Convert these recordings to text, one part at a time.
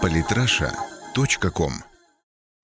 Политраша.ком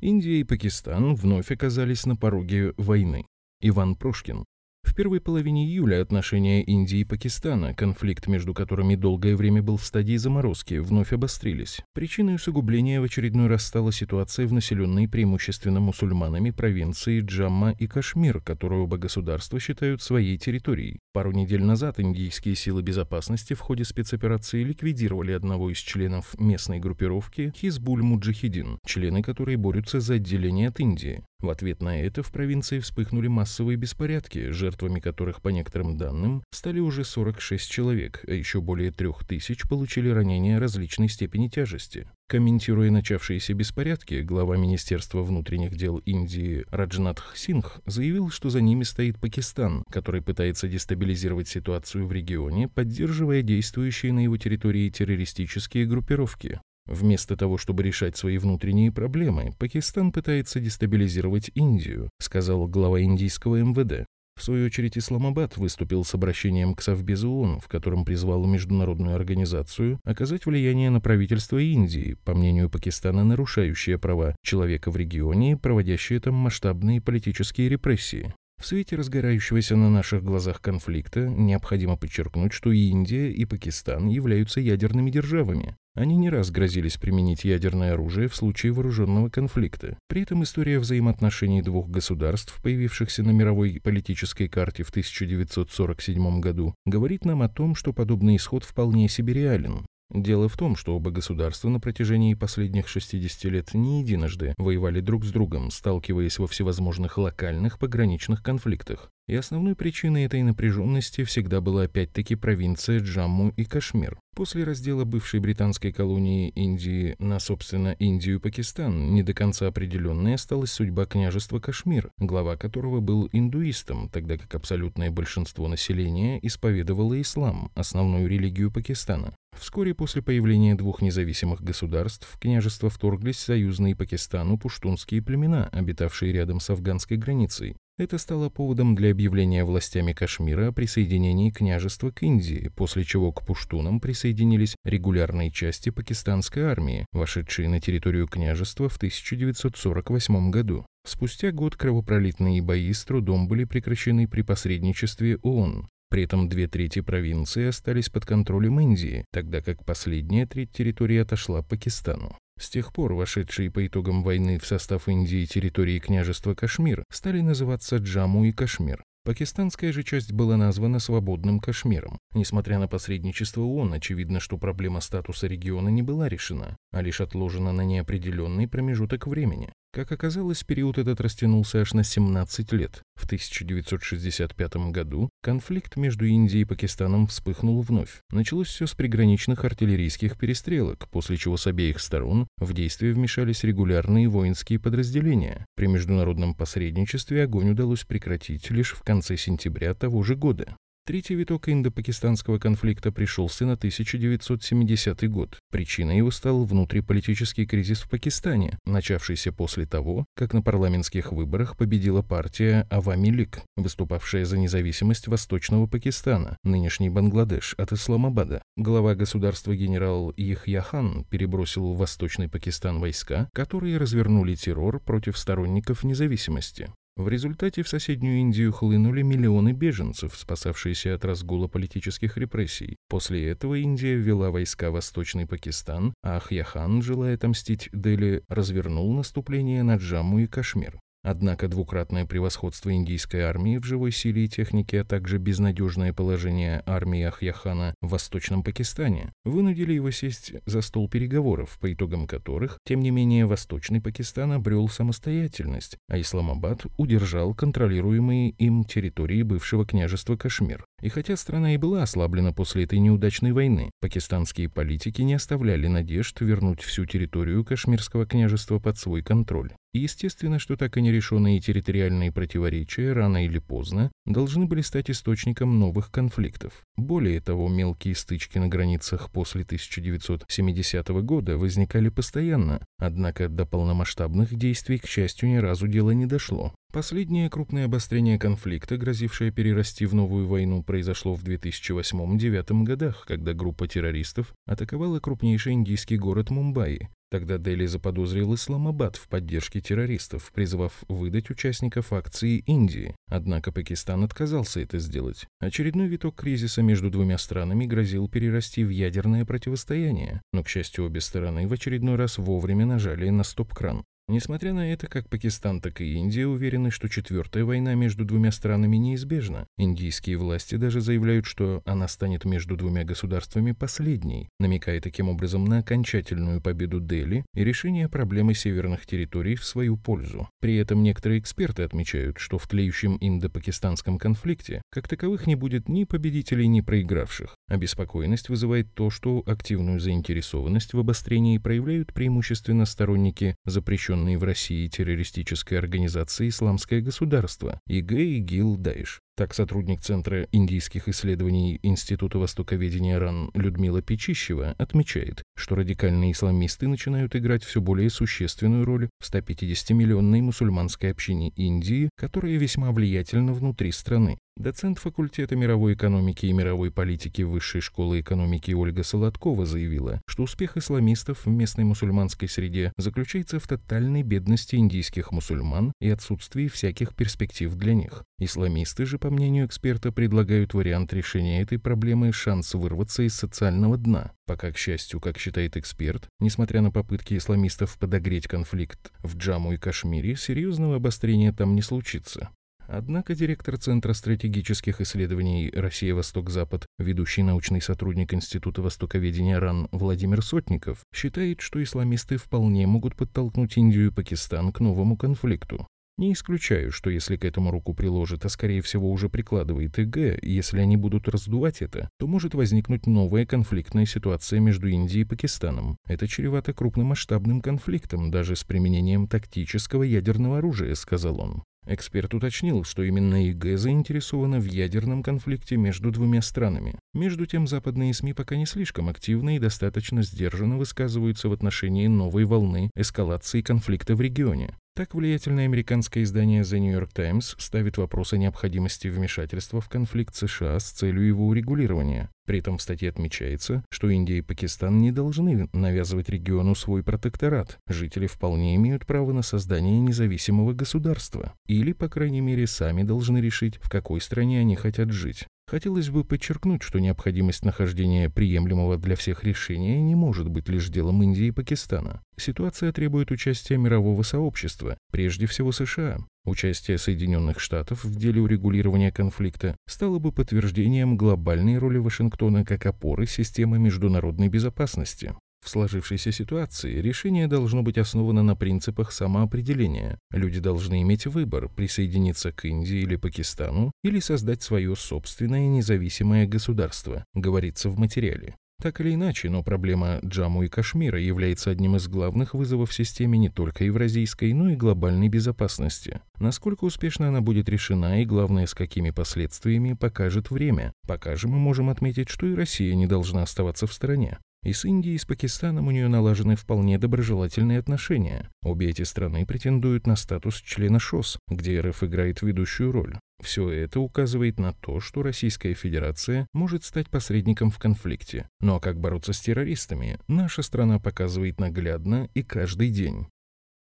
Индия и Пакистан вновь оказались на пороге войны. Иван Прошкин. В первой половине июля отношения Индии и Пакистана, конфликт между которыми долгое время был в стадии заморозки, вновь обострились. Причиной усугубления в очередной раз стала ситуация в населенной преимущественно мусульманами провинции Джамма и Кашмир, которую оба государства считают своей территорией. Пару недель назад индийские силы безопасности в ходе спецоперации ликвидировали одного из членов местной группировки Хизбуль Муджахидин, члены которой борются за отделение от Индии. В ответ на это в провинции вспыхнули массовые беспорядки, жертвами которых, по некоторым данным, стали уже 46 человек, а еще более трех тысяч получили ранения различной степени тяжести. Комментируя начавшиеся беспорядки, глава Министерства внутренних дел Индии Раджнатх Сингх заявил, что за ними стоит Пакистан, который пытается дестабилизировать ситуацию в регионе, поддерживая действующие на его территории террористические группировки. Вместо того, чтобы решать свои внутренние проблемы, Пакистан пытается дестабилизировать Индию, сказал глава индийского МВД. В свою очередь Исламабад выступил с обращением к Совбезу ООН, в котором призвал международную организацию оказать влияние на правительство Индии, по мнению Пакистана, нарушающее права человека в регионе проводящее там масштабные политические репрессии. В свете разгорающегося на наших глазах конфликта необходимо подчеркнуть, что и Индия, и Пакистан являются ядерными державами. Они не раз грозились применить ядерное оружие в случае вооруженного конфликта. При этом история взаимоотношений двух государств, появившихся на мировой политической карте в 1947 году, говорит нам о том, что подобный исход вполне себе реален. Дело в том, что оба государства на протяжении последних 60 лет не единожды воевали друг с другом, сталкиваясь во всевозможных локальных пограничных конфликтах. И основной причиной этой напряженности всегда была опять-таки провинция Джамму и Кашмир. После раздела бывшей британской колонии Индии на, собственно, Индию и Пакистан, не до конца определенной осталась судьба княжества Кашмир, глава которого был индуистом, тогда как абсолютное большинство населения исповедовало ислам, основную религию Пакистана. Вскоре после появления двух независимых государств в княжество вторглись союзные Пакистану пуштунские племена, обитавшие рядом с афганской границей. Это стало поводом для объявления властями Кашмира о присоединении княжества к Индии, после чего к пуштунам присоединились регулярные части пакистанской армии, вошедшие на территорию княжества в 1948 году. Спустя год кровопролитные бои с трудом были прекращены при посредничестве ООН. При этом две трети провинции остались под контролем Индии, тогда как последняя треть территории отошла Пакистану. С тех пор вошедшие по итогам войны в состав Индии территории княжества Кашмир стали называться Джаму и Кашмир. Пакистанская же часть была названа свободным Кашмиром. Несмотря на посредничество ООН, очевидно, что проблема статуса региона не была решена, а лишь отложена на неопределенный промежуток времени. Как оказалось, период этот растянулся аж на 17 лет. В 1965 году конфликт между Индией и Пакистаном вспыхнул вновь. Началось все с приграничных артиллерийских перестрелок, после чего с обеих сторон в действие вмешались регулярные воинские подразделения. При международном посредничестве огонь удалось прекратить лишь в конце сентября того же года. Третий виток индо-пакистанского конфликта пришелся на 1970 год. Причиной его стал внутриполитический кризис в Пакистане, начавшийся после того, как на парламентских выборах победила партия Авами Лик, выступавшая за независимость Восточного Пакистана, нынешний Бангладеш, от Исламабада. Глава государства генерал Ихьяхан перебросил в Восточный Пакистан войска, которые развернули террор против сторонников независимости. В результате в соседнюю Индию хлынули миллионы беженцев, спасавшиеся от разгула политических репрессий. После этого Индия ввела войска в Восточный Пакистан, а Ахьяхан, желая отомстить Дели, развернул наступление на Джамму и Кашмир. Однако двукратное превосходство индийской армии в живой силе и технике, а также безнадежное положение армии Ахьяхана в Восточном Пакистане вынудили его сесть за стол переговоров, по итогам которых, тем не менее, Восточный Пакистан обрел самостоятельность, а Исламабад удержал контролируемые им территории бывшего княжества Кашмир. И хотя страна и была ослаблена после этой неудачной войны, пакистанские политики не оставляли надежд вернуть всю территорию Кашмирского княжества под свой контроль. Естественно, что так и нерешенные территориальные противоречия рано или поздно должны были стать источником новых конфликтов. Более того, мелкие стычки на границах после 1970 года возникали постоянно, однако до полномасштабных действий, к счастью, ни разу дело не дошло. Последнее крупное обострение конфликта, грозившее перерасти в новую войну, произошло в 2008-2009 годах, когда группа террористов атаковала крупнейший индийский город Мумбаи. Тогда Дели заподозрил Исламабад в поддержке террористов, призвав выдать участников акции Индии. Однако Пакистан отказался это сделать. Очередной виток кризиса между двумя странами грозил перерасти в ядерное противостояние, но, к счастью, обе стороны в очередной раз вовремя нажали на стоп-кран. Несмотря на это, как Пакистан, так и Индия уверены, что четвертая война между двумя странами неизбежна. Индийские власти даже заявляют, что она станет между двумя государствами последней, намекая таким образом на окончательную победу Дели и решение проблемы северных территорий в свою пользу. При этом некоторые эксперты отмечают, что в тлеющем индо-пакистанском конфликте как таковых не будет ни победителей, ни проигравших. Обеспокоенность вызывает то, что активную заинтересованность в обострении проявляют преимущественно сторонники запрещенных запрещенной в России террористической организации «Исламское государство» ИГ ИГИЛ Даиш. Так, сотрудник Центра индийских исследований Института востоковедения РАН Людмила Печищева отмечает, что радикальные исламисты начинают играть все более существенную роль в 150-миллионной мусульманской общине Индии, которая весьма влиятельна внутри страны. Доцент факультета мировой экономики и мировой политики Высшей школы экономики Ольга Солодкова заявила, что успех исламистов в местной мусульманской среде заключается в тотальной бедности индийских мусульман и отсутствии всяких перспектив для них. Исламисты же, по мнению эксперта, предлагают вариант решения этой проблемы шанс вырваться из социального дна. Пока, к счастью, как считает эксперт, несмотря на попытки исламистов подогреть конфликт в Джаму и Кашмире, серьезного обострения там не случится. Однако директор Центра стратегических исследований «Россия-Восток-Запад», ведущий научный сотрудник Института востоковедения РАН Владимир Сотников, считает, что исламисты вполне могут подтолкнуть Индию и Пакистан к новому конфликту. Не исключаю, что если к этому руку приложит, а скорее всего уже прикладывает ИГ, если они будут раздувать это, то может возникнуть новая конфликтная ситуация между Индией и Пакистаном. Это чревато крупномасштабным конфликтом, даже с применением тактического ядерного оружия, сказал он. Эксперт уточнил, что именно ИГ заинтересована в ядерном конфликте между двумя странами. Между тем, западные СМИ пока не слишком активно и достаточно сдержанно высказываются в отношении новой волны эскалации конфликта в регионе. Так влиятельное американское издание The New York Times ставит вопрос о необходимости вмешательства в конфликт США с целью его урегулирования. При этом в статье отмечается, что Индия и Пакистан не должны навязывать региону свой протекторат. Жители вполне имеют право на создание независимого государства. Или, по крайней мере, сами должны решить, в какой стране они хотят жить. Хотелось бы подчеркнуть, что необходимость нахождения приемлемого для всех решения не может быть лишь делом Индии и Пакистана. Ситуация требует участия мирового сообщества, прежде всего США. Участие Соединенных Штатов в деле урегулирования конфликта стало бы подтверждением глобальной роли Вашингтона как опоры системы международной безопасности. В сложившейся ситуации решение должно быть основано на принципах самоопределения. Люди должны иметь выбор – присоединиться к Индии или Пакистану или создать свое собственное независимое государство, говорится в материале. Так или иначе, но проблема Джаму и Кашмира является одним из главных вызовов системе не только евразийской, но и глобальной безопасности. Насколько успешно она будет решена и, главное, с какими последствиями, покажет время. Пока же мы можем отметить, что и Россия не должна оставаться в стороне. И с Индией, и с Пакистаном у нее налажены вполне доброжелательные отношения. Обе эти страны претендуют на статус члена ШОС, где РФ играет ведущую роль. Все это указывает на то, что Российская Федерация может стать посредником в конфликте. Но ну а как бороться с террористами, наша страна показывает наглядно и каждый день.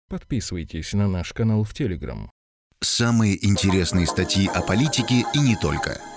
Подписывайтесь на наш канал в Телеграм. Самые интересные статьи о политике и не только –